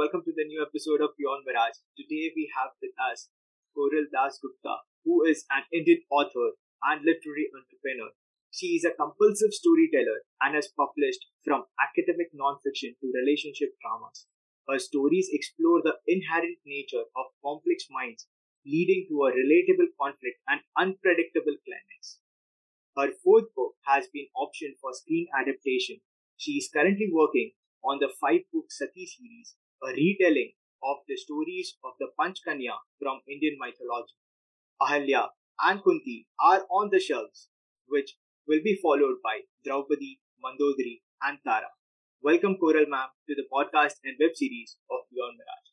welcome to the new episode of Beyond Mirage. Today we have with us Koral Das Gupta, who is an Indian author and literary entrepreneur. She is a compulsive storyteller and has published from academic nonfiction to relationship dramas. Her stories explore the inherent nature of complex minds, leading to a relatable conflict and unpredictable climax. Her fourth book has been optioned for screen adaptation. She is currently working on the five book Sati series, a retelling of the stories of the Panchkanya from Indian mythology. Ahalya and Kunti are on the shelves, which will be followed by Draupadi, Mandodari, and Tara. Welcome, Koral ma'am, to the podcast and web series of Beyond Mirage.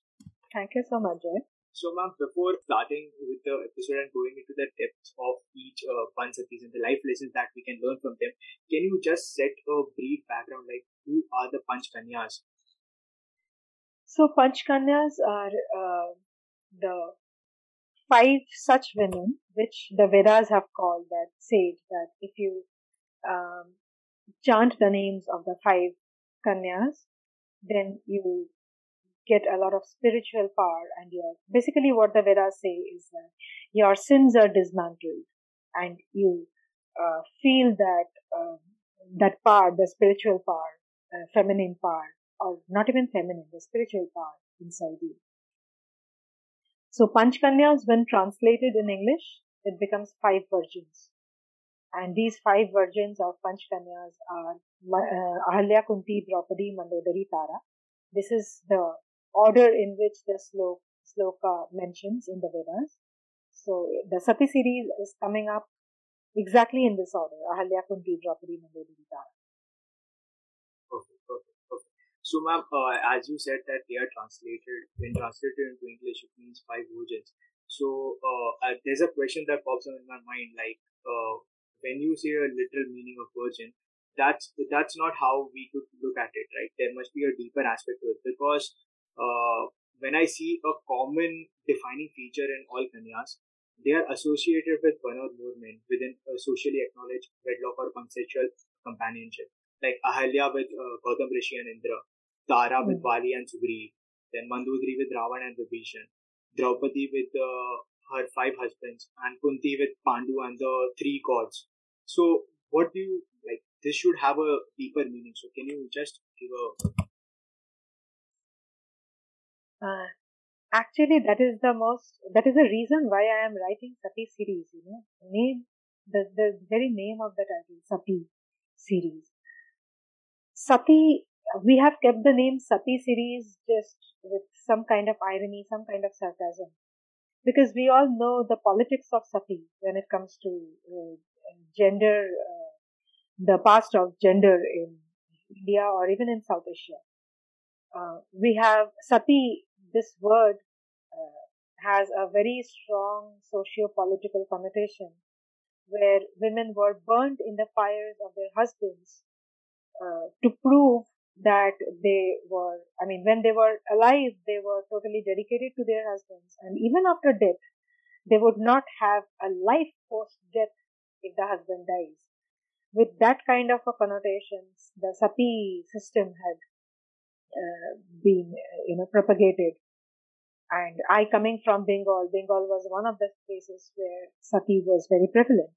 Thank you so much, Jay. So, ma'am, before starting with the episode and going into the depths of each uh, Panchatis and the life lessons that we can learn from them, can you just set a brief background, like who are the Panchkanyas? So, Panchkanyas are uh, the five such women which the Vedas have called that said that if you um, chant the names of the five Kanyas, then you get a lot of spiritual power and your basically what the Vedas say is that your sins are dismantled and you uh, feel that uh, that power, the spiritual power, uh, feminine power, or not even feminine, the spiritual power inside you. So Panchkanyas, when translated in English, it becomes five virgins. And these five virgins of Panchkanyas are uh, Ahalya, Kunti, Draupadi, Mandodari, Tara. This is the order in which the slok, sloka mentions in the Vedas. So the Sati series is coming up exactly in this order. Ahalya, Kunti, Draupadi, Mandodari, Tara. So ma'am, uh, as you said that they are translated, when translated into English, it means five virgins. So uh, uh, there's a question that pops up in my mind, like uh, when you say a literal meaning of virgin, that's that's not how we could look at it, right? There must be a deeper aspect to it because uh, when I see a common defining feature in all kanyas, they are associated with one or more men within a socially acknowledged wedlock or consensual companionship. Like Ahalya with uh, Gautam Rishi and Indra, Tara with. Vali and Sugriv, then Mandodari with Ravan and Vibhishan, Draupadi with uh, her five husbands, and Kunti with Pandu and the three gods. So, what do you like? This should have a deeper meaning. So, can you just give a uh, actually, that is the most, that is the reason why I am writing Sati series, you know, name, the, the very name of the title, Sati series. Sati, we have kept the name Sati series just with some kind of irony, some kind of sarcasm. Because we all know the politics of Sati when it comes to uh, gender, uh, the past of gender in India or even in South Asia. Uh, we have Sati this word uh, has a very strong socio-political connotation where women were burnt in the fires of their husbands uh, to prove that they were, I mean, when they were alive, they were totally dedicated to their husbands. And even after death, they would not have a life post death if the husband dies. With that kind of a connotation, the sati system had uh, been, you know, propagated. And I coming from Bengal, Bengal was one of the places where sati was very prevalent.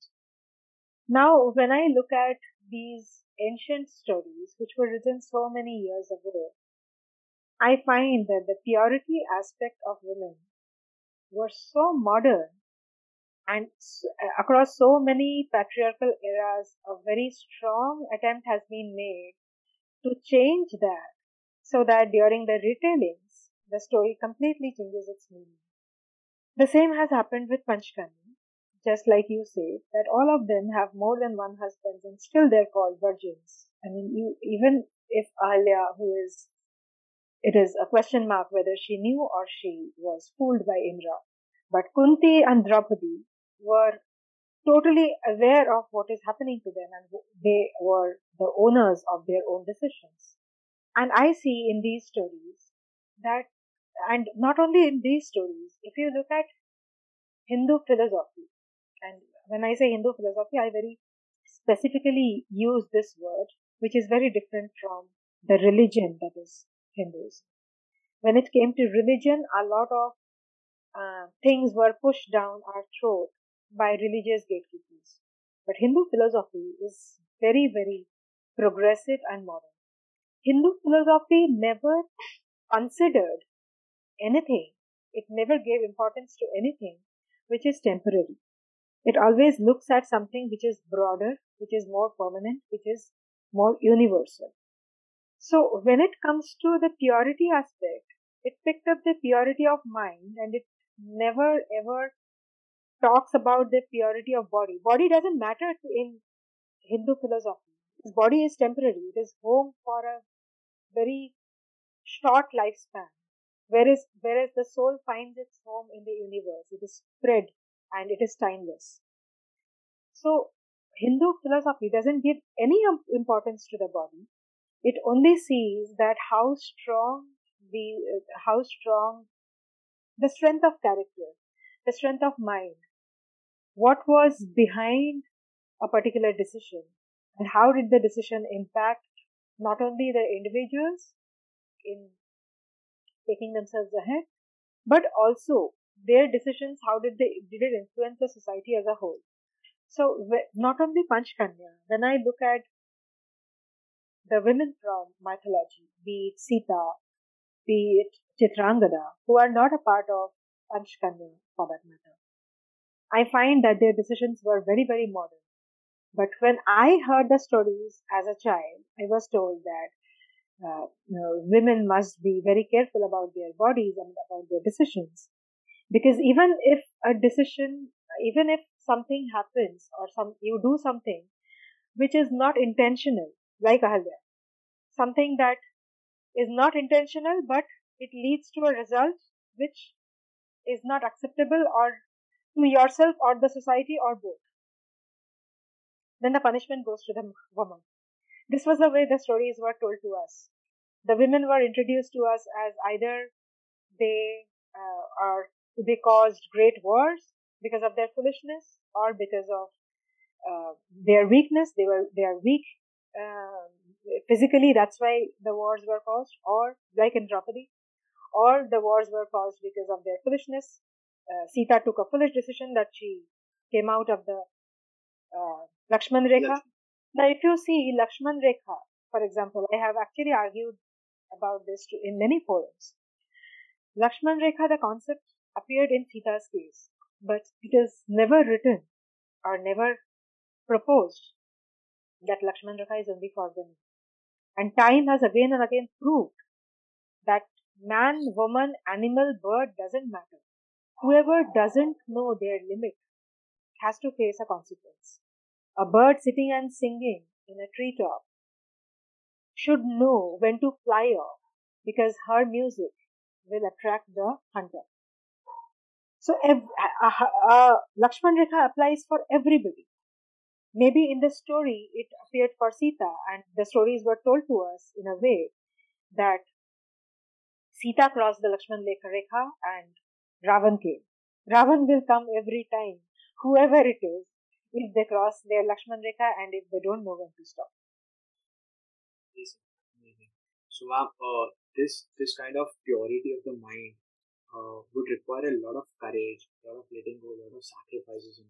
Now, when I look at these ancient stories, which were written so many years ago, I find that the purity aspect of women were so modern and uh, across so many patriarchal eras, a very strong attempt has been made to change that so that during the retellings, the story completely changes its meaning. The same has happened with Panchkanya, just like you say, that all of them have more than one husband and still they're called virgins. I mean, you, even if Ahalya, who is, it is a question mark whether she knew or she was fooled by Indra. But Kunti and Draupadi were totally aware of what is happening to them and they were the owners of their own decisions. And I see in these stories that, and not only in these stories, if you look at Hindu philosophy, and when I say Hindu philosophy, I very specifically use this word, which is very different from the religion that is Hindus. When it came to religion, a lot of uh, things were pushed down our throat by religious gatekeepers. But Hindu philosophy is very, very progressive and modern. Hindu philosophy never considered anything, it never gave importance to anything which is temporary. It always looks at something which is broader, which is more permanent, which is more universal. So when it comes to the purity aspect, it picked up the purity of mind and it never ever talks about the purity of body. Body doesn't matter in Hindu philosophy. Body is temporary. It is home for a very short lifespan. Whereas, whereas the soul finds its home in the universe. It is spread and it is timeless. So, Hindu philosophy doesn't give any importance to the body. It only sees that how strong the, uh, how strong the strength of character, the strength of mind, what was behind a particular decision, and how did the decision impact not only the individuals in taking themselves ahead, but also their decisions, how did they did it influence the society as a whole? So not only Panchkanya, when I look at the women from mythology, be it Sita, be it Chitrangada, who are not a part of Panchkanya for that matter, I find that their decisions were very, very modern. But when I heard the stories as a child, I was told that uh, you know, women must be very careful about their bodies and about their decisions. Because even if a decision, even if something happens or some, you do something which is not intentional, like Ahalya, something that is not intentional, but it leads to a result which is not acceptable or to yourself or the society or both. Then the punishment goes to the woman. This was the way the stories were told to us. The women were introduced to us as either they uh, are they caused great wars because of their foolishness or because of uh, their weakness. They were they are weak uh, physically. That's why the wars were caused, or like in Draupadi, or the wars were caused because of their foolishness. Uh, Sita took a foolish decision that she came out of the uh, Lakshman Rekha. Now, if you see Lakshman Rekha, for example, I have actually argued about this in many forums. Lakshman Rekha, the concept appeared in Sita's case, but it is never written or never proposed that Lakshman Rekha is only for women. And time has again and again proved that man, woman, animal, bird doesn't matter. Whoever doesn't know their limit has to face a consequence. A bird sitting and singing in a treetop should know when to fly off because her music will attract the hunter. So, uh, uh, uh, Lakshman Rekha applies for everybody. Maybe in the story it appeared for Sita, and the stories were told to us in a way that Sita crossed the Lakshman Rekha and Ravan came. Ravan will come every time, whoever it is, if they cross their Lakshman Rekha and if they don't know when to stop. So, ma'am, uh, this this kind of purity of the mind uh, would require a lot of courage, a lot of letting go, a lot of sacrifices,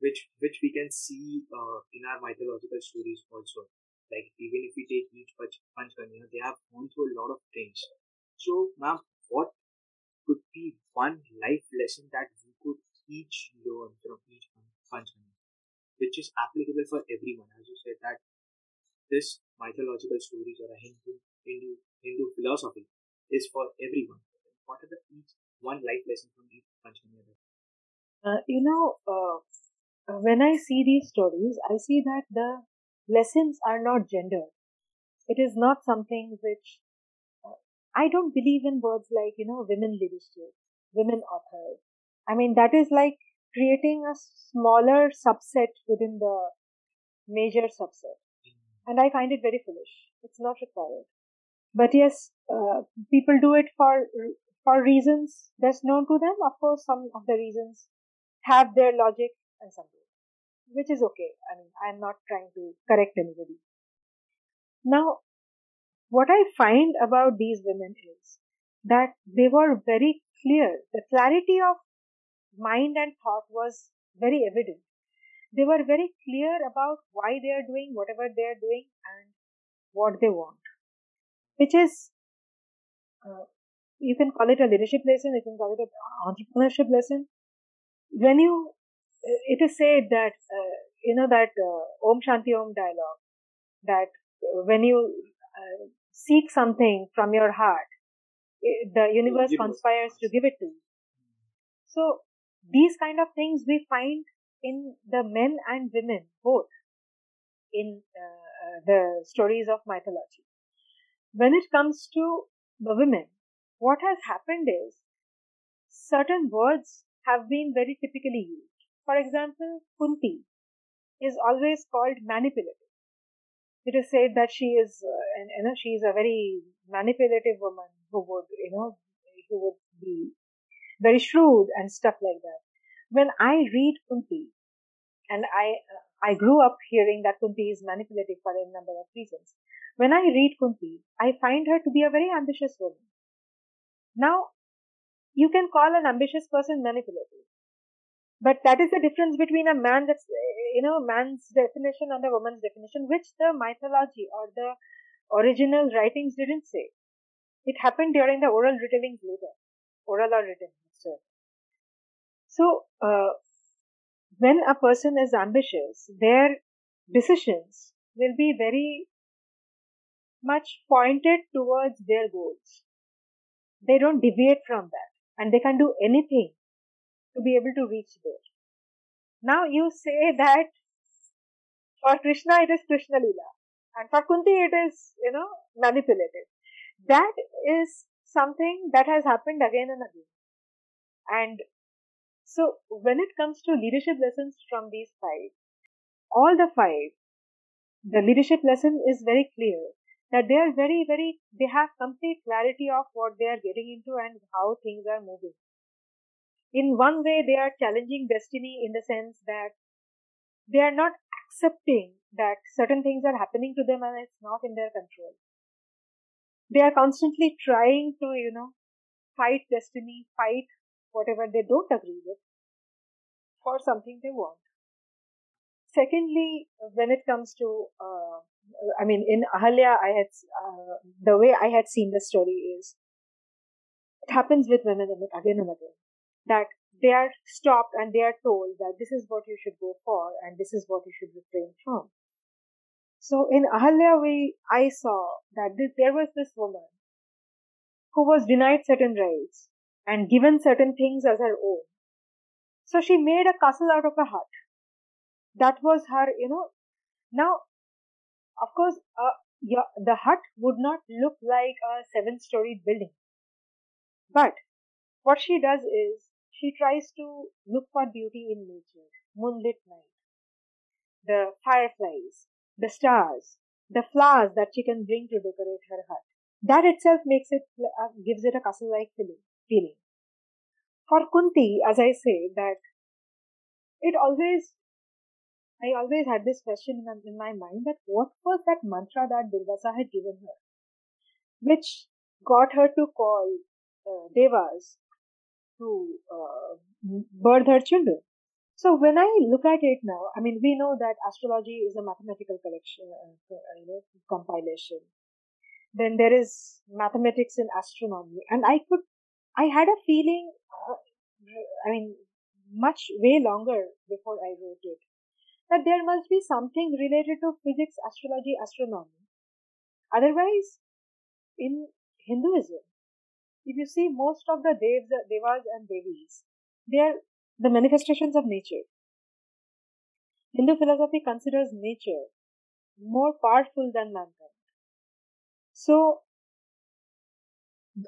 which which we can see uh, in our mythological stories also. Like even if we take each punch Panchkanya, they have gone through a lot of things. So, ma'am, what could be one life lesson that we could each learn from each Panchkanya, which is applicable for everyone? As you said that this mythological stories or a Hindu, Hindu, Hindu philosophy is for everyone. What are the each one life lesson from each Panchkanya? Uh, you know, uh, when I see these stories, I see that the lessons are not gender. It is not something which uh, I don't believe in words like you know women leadership, women authors. I mean that is like creating a smaller subset within the major subset and I find it very foolish. It's not required. But yes, uh, people do it for for reasons best known to them. Of course, some of the reasons have their logic and some don't, which is okay. I mean, I'm not trying to correct anybody. Now, what I find about these women is that they were very clear. The clarity of mind and thought was very evident. They were very clear about why they are doing whatever they are doing and what they want, which is, uh, you can call it a leadership lesson, you can call it an entrepreneurship lesson. When you, it is said that, uh, you know, that uh, Om Shanti Om dialogue, that when you uh, seek something from your heart, the universe conspires to give it to you. So these kind of things we find in the men and women both in uh, the stories of mythology. When it comes to the women, what has happened is certain words have been very typically used. For example, Kunti is always called manipulative. It is said that she is, uh, you know, she is a very manipulative woman who would, you know, who would be very shrewd and stuff like that. When I read Kunti, and I, uh, I grew up hearing that Kunti is manipulative for a number of reasons. When I read Kunti, I find her to be a very ambitious woman. Now, you can call an ambitious person manipulative. But that is the difference between a man that's, you know, man's definition and a woman's definition, which the mythology or the original writings didn't say. It happened during the oral retellings later. Oral or written, so. So, uh, when a person is ambitious, their decisions will be very much pointed towards their goals. They don't deviate from that and they can do anything to be able to reach there. Now you say that for Krishna it is Krishna Lila and for Kunti it is, you know, manipulative. That is something that has happened again and again. And so when it comes to leadership lessons from these five, all the five, the leadership lesson is very clear that they are very, very, they have complete clarity of what they are getting into and how things are moving in one way they are challenging destiny in the sense that they are not accepting that certain things are happening to them and it's not in their control. They are constantly trying to, you know, fight destiny, fight whatever they don't agree with for something they want. Secondly, when it comes to, uh, I mean, in Ahalya, I had, uh, the way I had seen the story is, it happens with women again and again that they are stopped and they are told that this is what you should go for and this is what you should refrain from. So in Ahalya, we, I saw that this, there was this woman who was denied certain rights and given certain things as her own. So she made a castle out of a hut. That was her, you know. Now, of course, uh, yeah, the hut would not look like a seven storied building. But what she does is she tries to look for beauty in nature, moonlit night, the fireflies, the stars, the flowers that she can bring to decorate her hut. That itself makes it, uh, gives it a castle-like feeling. For Kunti, as I say, that it always, I always had this question in, my mind that what was that mantra that Durvasa had given her, which got her to call uh, devas to uh, birth her children. So when I look at it now, I mean, we know that astrology is a mathematical collection, uh, uh, you know, compilation. Then there is mathematics in astronomy, and I could, I had a feeling, uh, I mean, much way longer before I wrote it, that there must be something related to physics, astrology, astronomy. Otherwise, in Hinduism, if you see most of the devs, devas and devis, they are the manifestations of nature. Hindu philosophy considers nature more powerful than mankind. So,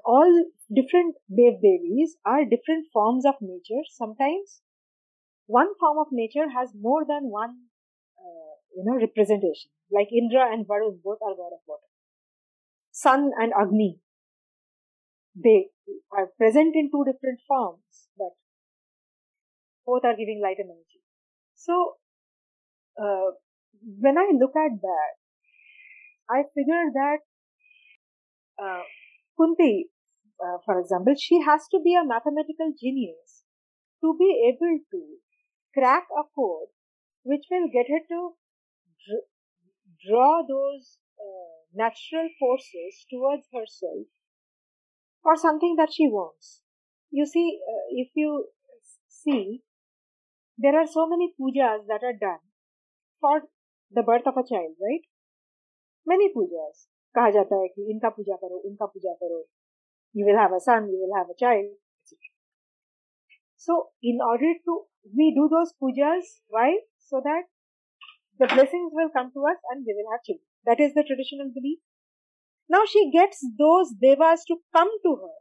all different dev devis are different forms of nature. Sometimes one form of nature has more than one, uh, you know, representation. Like Indra and Varun, both are god of water. Sun and Agni, they are present in two different forms, but both are giving light and energy. So, uh, when I look at that, I figure that uh, Kunti, uh, for example, she has to be a mathematical genius to be able to crack a code which will get her to dr- draw those uh, natural forces towards herself for something that she wants. You see, uh, if you see, there are so many pujas that are done for the birth of a child, right? Many pujas. कहा जाता है कि इनका पूजा करो इनका पूजा करो you will have a son you will have a child so in order to we do those pujas why so that the blessings will come to us and we will have children. That is the traditional belief. Now she gets those devas to come to her.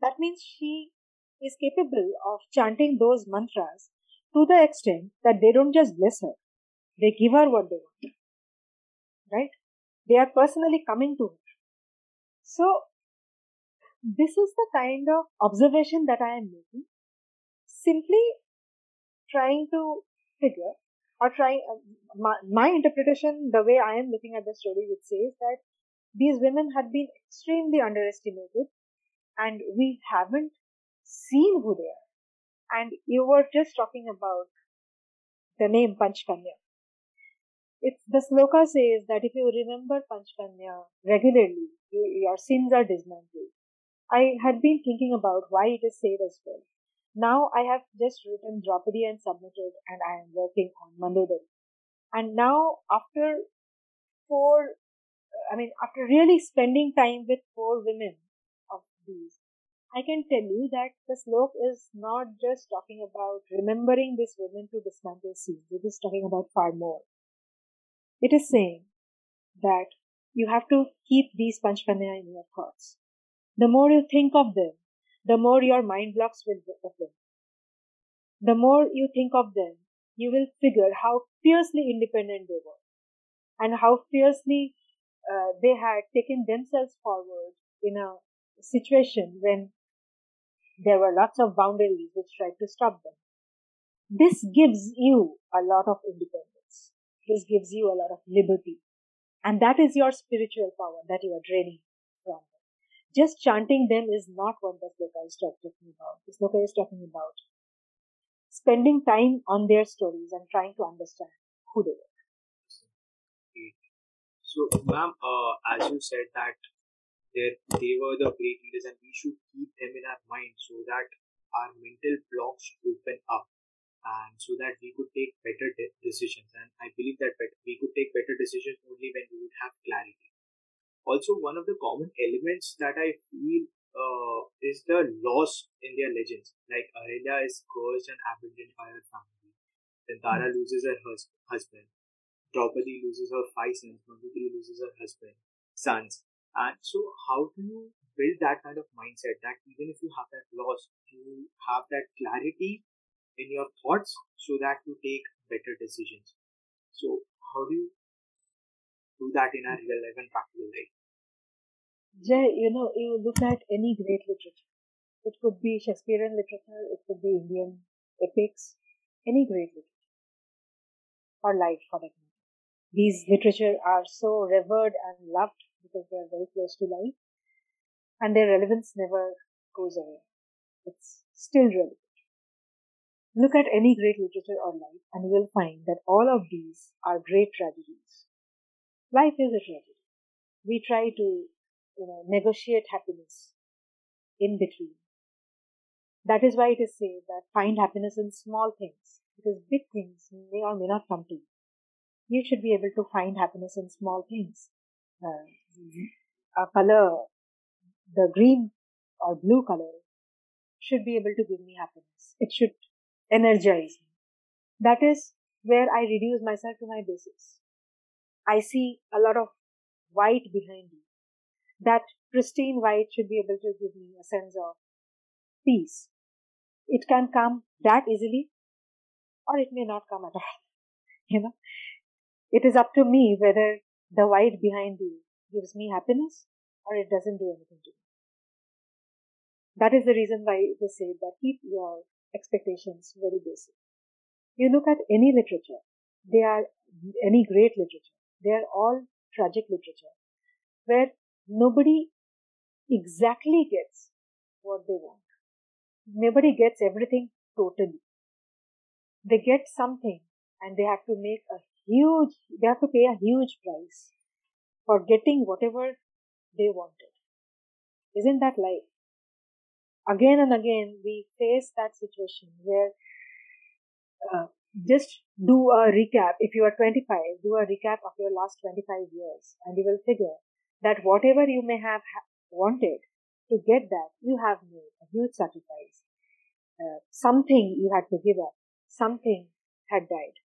That means she is capable of chanting those mantras to the extent that they don't just bless her. They give her what they want right? They are personally coming to her. So this is the kind of observation that I am making. Simply trying to figure or trying uh, my, my interpretation, the way I am looking at the story, which says that these women had been extremely underestimated and we haven't seen who they are. And you were just talking about the name Panchkanya. It's the sloka says that if you remember Panchkanya regularly, you, your sins are dismantled. I had been thinking about why it is said as well. Now I have just written Draupadi and submitted, and I am working on Mandodari. And now, after four, I mean, after really spending time with four women of these, I can tell you that the slok is not just talking about remembering these women to dismantle scenes. It is talking about far more. It is saying that you have to keep these panchkanya in your thoughts. The more you think of them, the more your mind blocks will open. The more you think of them, you will figure how fiercely independent they were and how fiercely uh, they had taken themselves forward in a situation when there were lots of boundaries which tried to stop them. This gives you a lot of independence. This gives you a lot of liberty. And that is your spiritual power that you are draining. Just chanting them is not what the sloka is talking about. The sloka is talking about spending time on their stories and trying to understand who they were. So, ma'am, uh, as you said that they were the great leaders, and we should keep them in our mind so that our mental blocks open up, and so that we could take better de- decisions. And I believe that we could take better decisions only when we would have clarity. Also, one of the common elements that I feel uh, is the loss in their legends. Like Ahilya is cursed and abandoned by her family. Then Tara loses her hus- husband. Draupadi loses her five sons. Mandodari loses her husband, sons. And so, how do you build that kind of mindset that even if you have that loss, you have that clarity in your thoughts so that you take better decisions? So, how do you do that in a real life and practical life? Jay, you know, you look at any great literature. It could be Shakespearean literature, it could be Indian epics, any great literature, or life for that matter. These literature are so revered and loved because they are very close to life, and their relevance never goes away. It's still relevant. Look at any great literature or life, and you will find that all of these are great tragedies. Life is tragedy. We try to you know, negotiate happiness in between. That is why it is said that find happiness in small things, because big things may or may not come to you. You should be able to find happiness in small things. Uh, a color, the green or blue color, should be able to give me happiness. It should energize me. That is where I reduce myself to my basics. I see a lot of white behind you that pristine white should be able to give me a sense of peace. It can come that easily, or it may not come at all. You know, it is up to me whether the white behind you gives me happiness or it doesn't do anything to me. That is the reason why they say that keep your expectations very basic. You look at any literature, they are any great literature, they are all tragic literature, where nobody exactly gets what they want. Nobody gets everything totally. They get something and they have to make a huge, they have to pay a huge price for getting whatever they wanted. Isn't that life? Again and again, we face that situation where uh, just do a recap. If you are 25, do a recap of your last 25 years and you will figure that whatever you may have ha- wanted to get that, you have made a huge sacrifice. Uh, something you had to give up. Something had died.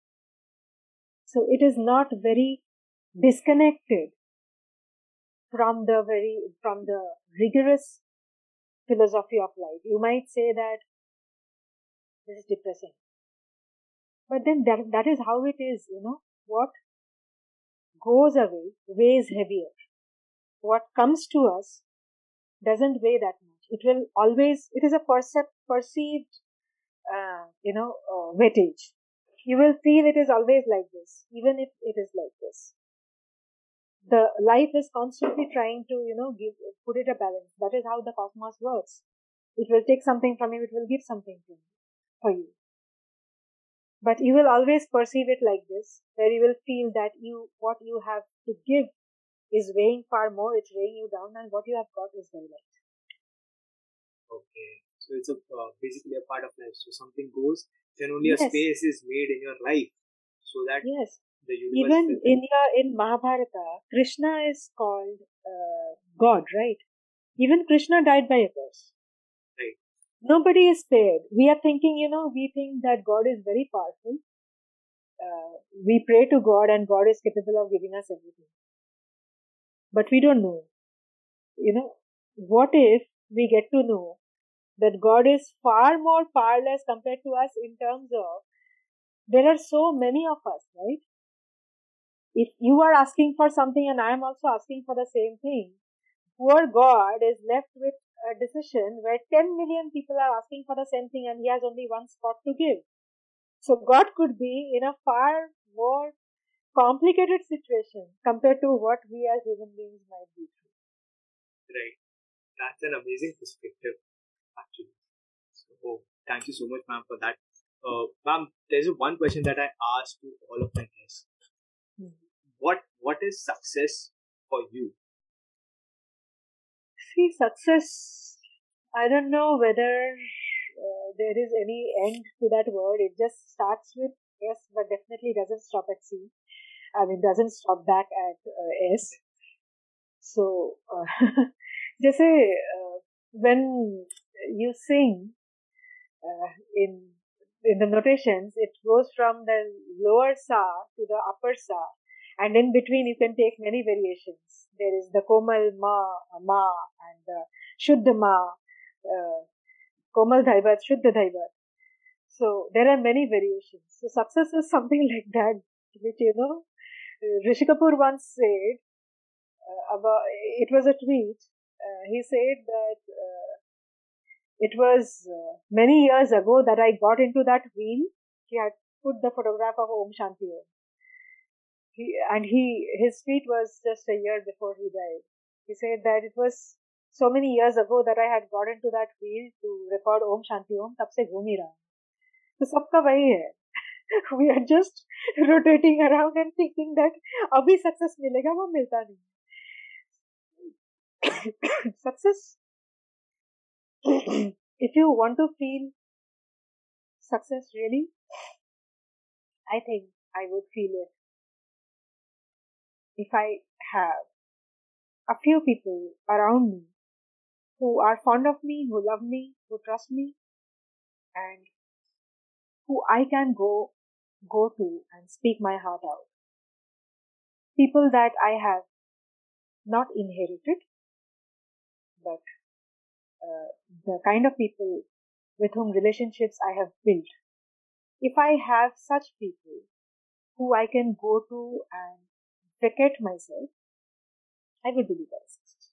So it is not very disconnected from the very, from the rigorous philosophy of life. You might say that this is depressing. But then that, that is how it is, you know. What goes away weighs heavier. What comes to us doesn't weigh that much. It will always, it is a percept, perceived, uh, you know, uh, weightage. You will feel it is always like this, even if it is like this. The life is constantly trying to, you know, give, put it a balance. That is how the cosmos works. It will take something from you, it will give something to you, for you. But you will always perceive it like this, where you will feel that you, what you have to give is weighing far more, it's weighing you down, and what you have got is very light. Okay. So it's a uh, basically a part of life. So something goes, then only yes. a space is made in your life, so that yes. the universe. Even in your in Mahabharata, Krishna is called uh, God, right? Even Krishna died by a curse. Nobody is spared. We are thinking, you know, we think that God is very powerful. Uh, we pray to God and God is capable of giving us everything. But we don't know. You know, what if we get to know that God is far more powerless compared to us in terms of there are so many of us, right? If you are asking for something and I am also asking for the same thing, poor God is left with a decision where 10 million people are asking for the same thing and he has only one spot to give. So God could be in a far more complicated situation compared to what we as human beings might be through. Right. That's an amazing perspective, actually. So, oh, thank you so much, ma'am, for that. Uh, ma'am, there's one question that I asked to all of my guests. Hmm. What What is success for you? See, success, I don't know whether uh, there is any end to that word. It just starts with S, but definitely doesn't stop at C. I mean, doesn't stop back at uh, S. So, uh, just say, uh, when you sing uh, in in the notations, it goes from the lower sa to the upper sa, and in between you can take many variations. There is the komal ma, ma, shuddha ma, uh, komal dhaivat, shuddha dhaivat. So there are many variations. So success is something like that, which you know, Rishi Kapoor once said uh, about. It was a tweet. Uh, he said that uh, it was uh, many years ago that I got into that wheel. He had put the photograph of Om Shanti Om. He, and he his tweet was just a year before he died. He said that it was so many years ago that I had got into that wheel to record Om Shanti Om. तब से घूम ही रहा हूँ. तो सबका वही है. We are just rotating around and thinking that अभी success मिलेगा वो मिलता नहीं. success if you want to feel success really, I think I would feel it if I have a few people around me who are fond of me, who love me, who trust me, and who I can go go to and speak my heart out. People that I have not inherited, but uh, the kind of people with whom relationships I have built. If I have such people who I can go to and vacate myself, I will that is success.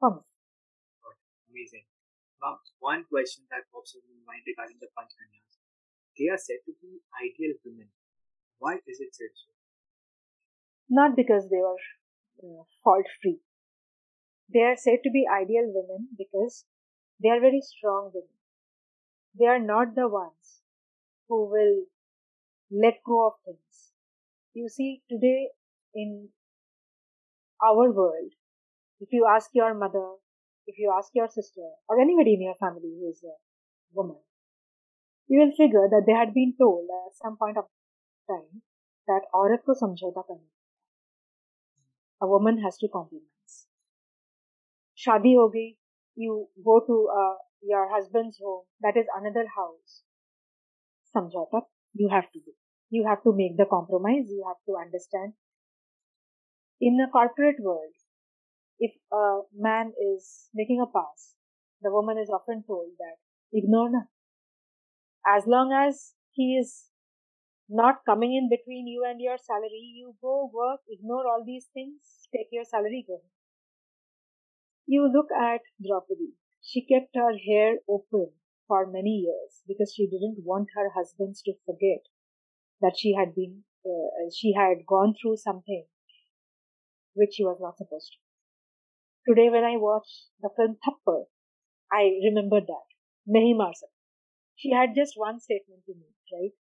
For me. Amazing. Ma'am, one question that pops up in my mind regarding the Panchkanyas. They are said to be ideal women. Why is it said so? Not because they were uh, fault free, they are said to be ideal women because they are very strong women. They are not the ones who will let go of things. You see, today in our world, if you ask your mother, if you ask your sister, or anybody in your family who is a woman, you will figure that they had been told at some point of time that औरत को समझौता करना a woman has to compromise. Shadi ho gayi, you go to uh, your husband's home, that is another house. Samjhauta, you have to do. You have to make the compromise, you have to understand. In the corporate world, if a man is making a pass, the woman is often told that ignore na. As long as he is not coming in between you and your salary, you go work, ignore all these things, take your salary, go. You look at Draupadi. She kept her hair open for many years because she didn't want her husbands to forget that she had been, uh, she had gone through something which she was not supposed to. Today when I watch the film Thappad, I remember that. Nahi She had just one statement to make, right?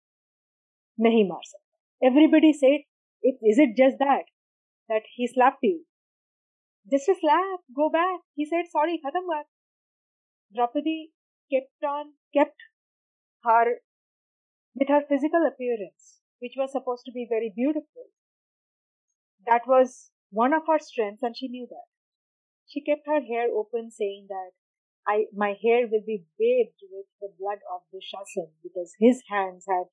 Nahi Everybody said, it, is it just that? That he slapped you. Just a slap, go back. He said, sorry, khatam baat. Draupadi kept on, kept her, with her physical appearance, which was supposed to be very beautiful. That was one of her strengths and she knew that. She kept her hair open saying that I, my hair will be bathed with the blood of Dushasana because his hands had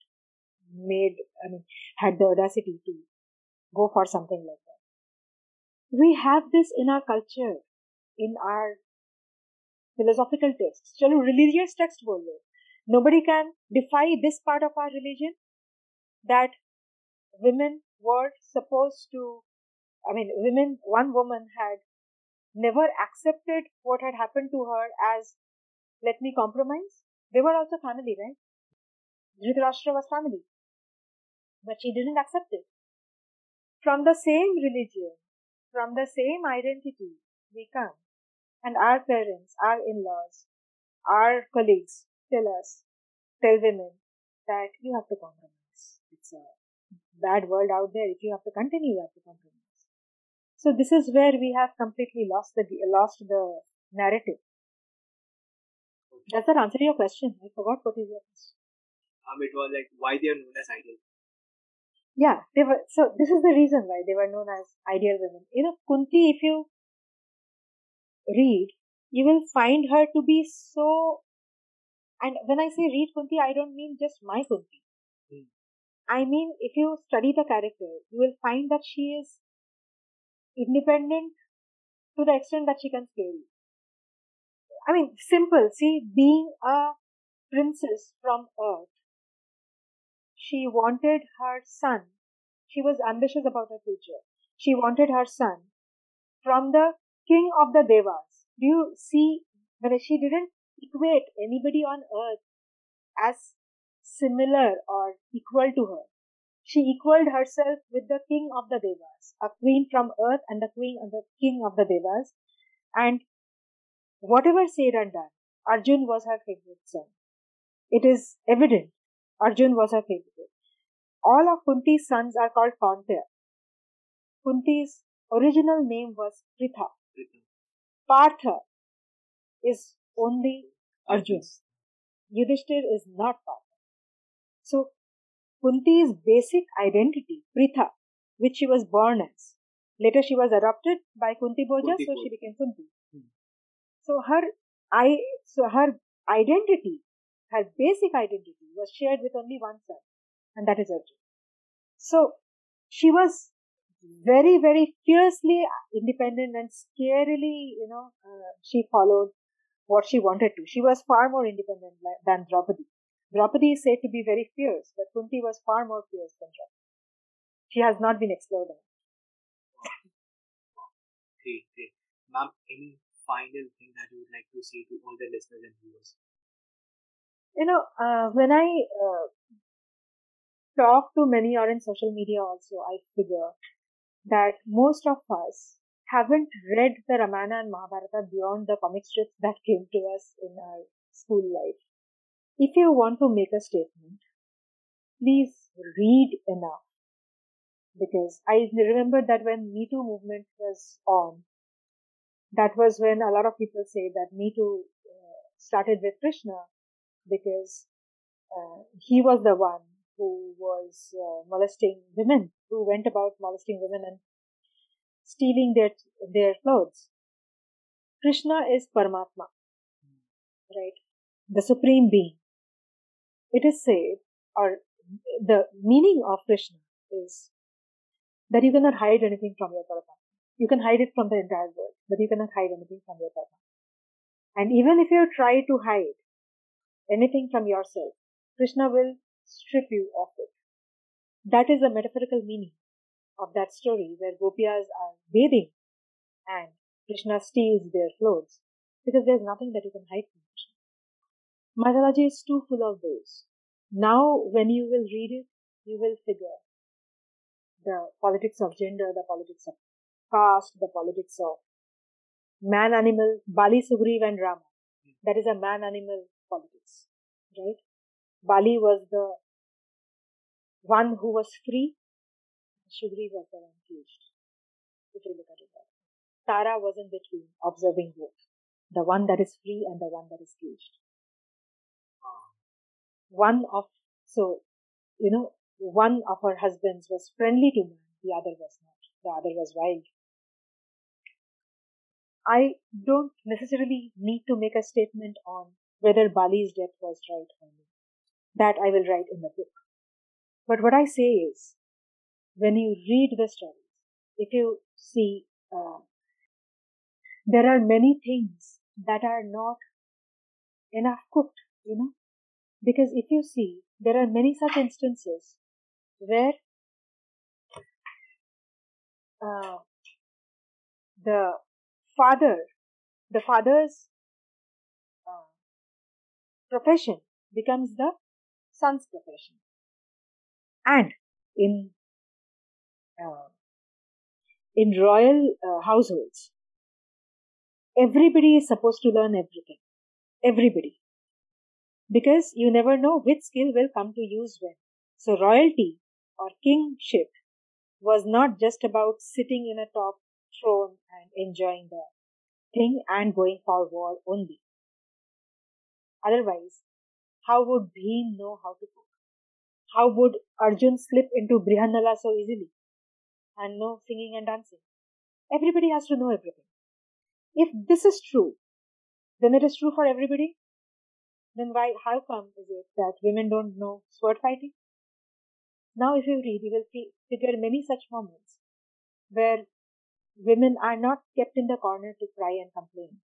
made, I mean, had the audacity to go for something like that. We have this in our culture, in our philosophical texts. Chalo, religious text bolo. Nobody can defy this part of our religion that women were supposed to, I mean, women, one woman had never accepted what had happened to her as, let me compromise. They were also family, right? Dhritarashtra was family. But she didn't accept it. From the same religion, from the same identity, we come. And our parents, our in-laws, our colleagues tell us, tell women that you have to compromise. It's a bad world out there. If you have to continue, you have to compromise. So this is where we have completely lost the lost the narrative. Does that answer your question? I forgot what is your question. Um, it was like why they are known as ideal. Yeah, they were. So this is the reason why they were known as ideal women. You know, Kunti, if you read, you will find her to be so. And when I say read Kunti, I don't mean just my Kunti. Hmm. I mean, if you study the character, you will find that she is independent to the extent that she can scale you. I mean, simple. See, being a princess from Earth, she wanted her son. She was ambitious about her future. She wanted her son from the king of the Devas. Do you see? But she didn't equate anybody on earth as similar or equal to her. She equaled herself with the king of the Devas, a queen from earth and the queen of the king of the Devas. And whatever said and done, Arjun was her favorite son. It is evident Arjun was her favorite. All of Kunti's sons are called Kaunteya. Kunti's original name was Pritha. Partha is only Arjun. Yudhishthir is not Partha. Kunti's basic identity, Pritha, which she was born as. Later she was adopted by Kunti Kunti so she became Kunti. Hmm. So her I so her identity, her basic identity was shared with only one son, and that is Arjun. So she was very, very fiercely independent and scarily, you know, uh, she followed what she wanted to. She was far more independent than Draupadi. Draupadi is said to be very fierce, but Kunti was far more fierce than Draupadi. She has not been explored Great, great. Ma'am, any final thing that you would like to say to all the listeners and viewers? You know, uh, when I uh, talk to many or in social media also, I figure that most of us haven't read the Ramayana and Mahabharata beyond the comic strips that came to us in our school life, if you want to make a statement, please read enough. Because I remember that when Me Too movement was on, that was when a lot of people say that Me Too uh, started with Krishna because uh, he was the one who was uh, molesting women, who went about molesting women and stealing their their clothes. Krishna is Paramatma, right? The supreme being. It is said, or the meaning of Krishna is that you cannot hide anything from your Paramatma. You can hide it from the entire world, but you cannot hide anything from your Paramatma. And even if you try to hide anything from yourself, Krishna will strip you of it. That is the metaphorical meaning of that story where gopiyas are bathing and Krishna steals their clothes because there's nothing that you can hide from Krishna. Mythology is too full of those. Now, when you will read it, you will figure the politics of gender, the politics of caste, the politics of man animal, Bali, Sugriv, and Rama. That is a man animal politics, right? Bali was the one who was free. Sugriv was the one caged. If you look at it that Tara was in between, observing both. The one that is free and the one that is caged. One of, so, you know, one of her husbands was friendly to man, the other was not. The other was wild. I don't necessarily need to make a statement on whether Bali's death was right or not. That I will write in the book. But what I say is, when you read the stories, if you see, uh, there are many things that are not enough cooked, you know, because if you see, there are many such instances where uh, the father, the father's uh, profession becomes the son's profession. And in uh, in royal uh, households, everybody is supposed to learn everything. Everybody. Because you never know which skill will come to use when. So royalty or kingship was not just about sitting in a top throne and enjoying the thing and going for war only. Otherwise, how would Bhim know how to cook? How would Arjun slip into Brihanala so easily and know singing and dancing? Everybody has to know everything. If this is true, then it is true for everybody. Then why, how come is it that women don't know sword fighting? Now, if you read, you will see, figure many such moments where women are not kept in the corner to cry and complain.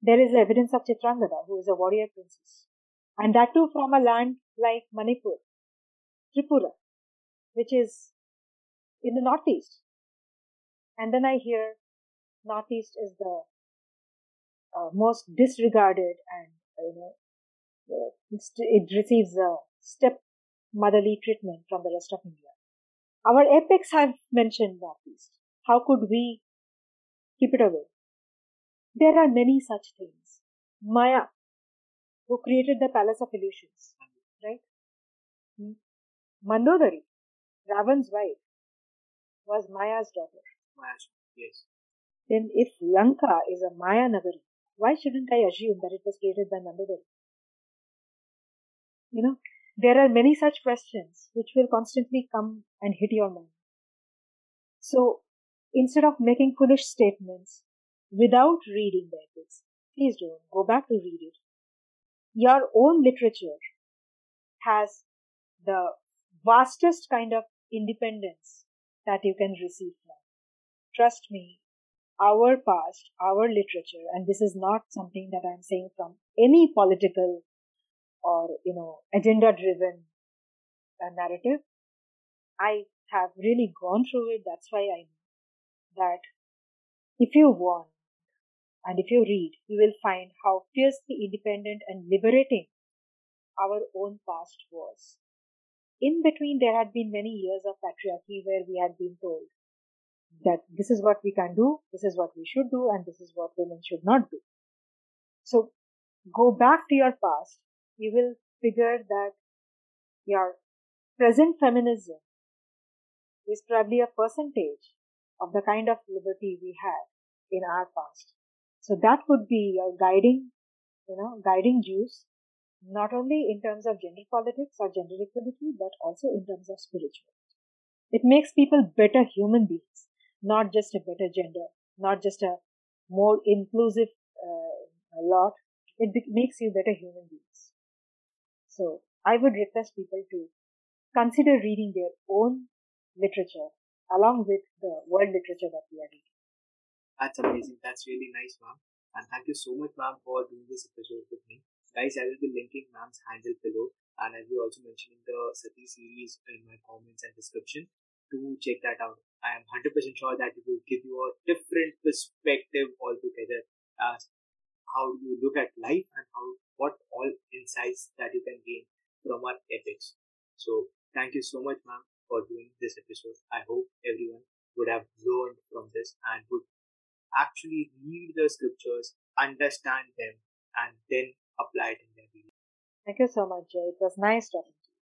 There is evidence of Chitrangada, who is a warrior princess, and that too from a land like Manipur, Tripura, which is in the northeast. And then I hear northeast is the uh, most disregarded and you know it receives a step motherly treatment from the rest of India. Our epics have mentioned northeast. How could we keep it away? There are many such things. Maya, who created the Palace of Illusions, right? Hmm. Mandodari, Ravan's wife, was Maya's daughter. Maya's, yes. Then if Lanka is a Maya Nagari, why shouldn't I assume that it was created by Mandodari? You know, there are many such questions which will constantly come and hit your mind. So instead of making foolish statements without reading the epics, please don't go back to read it. Your own literature has the vastest kind of independence that you can receive from. Trust me, our past, our literature, and this is not something that I'm saying from any political or, you know, agenda driven uh, narrative. I have really gone through it. That's why I know that if you want and if you read, you will find how fiercely independent and liberating our own past was. In between, there had been many years of patriarchy where we had been told, that this is what we can do, this is what we should do, and this is what women should not do. So go back to your past, you will figure that your present feminism is probably a percentage of the kind of liberty we had in our past. So that would be your guiding, you know, guiding juice, not only in terms of gender politics or gender equality, but also in terms of spirituality. It makes people better human beings, not just a better gender, not just a more inclusive uh, lot. It makes you better human beings. So I would request people to consider reading their own literature along with the world literature that we are reading. That's amazing. That's really nice, ma'am. And thank you so much, ma'am, for doing this episode with me. Guys, I will be linking ma'am's handle below, and I'll be also mentioning the Sati series in my comments and description to check that out. I am 100% sure that it will give you a different perspective altogether as how you look at life and how what all insights that you can gain from our epics. So thank you so much, ma'am, for doing this episode. I hope everyone would have learned from this and would actually read the scriptures, understand them, and then apply it in their life. Thank you so much, Jay. It was nice talking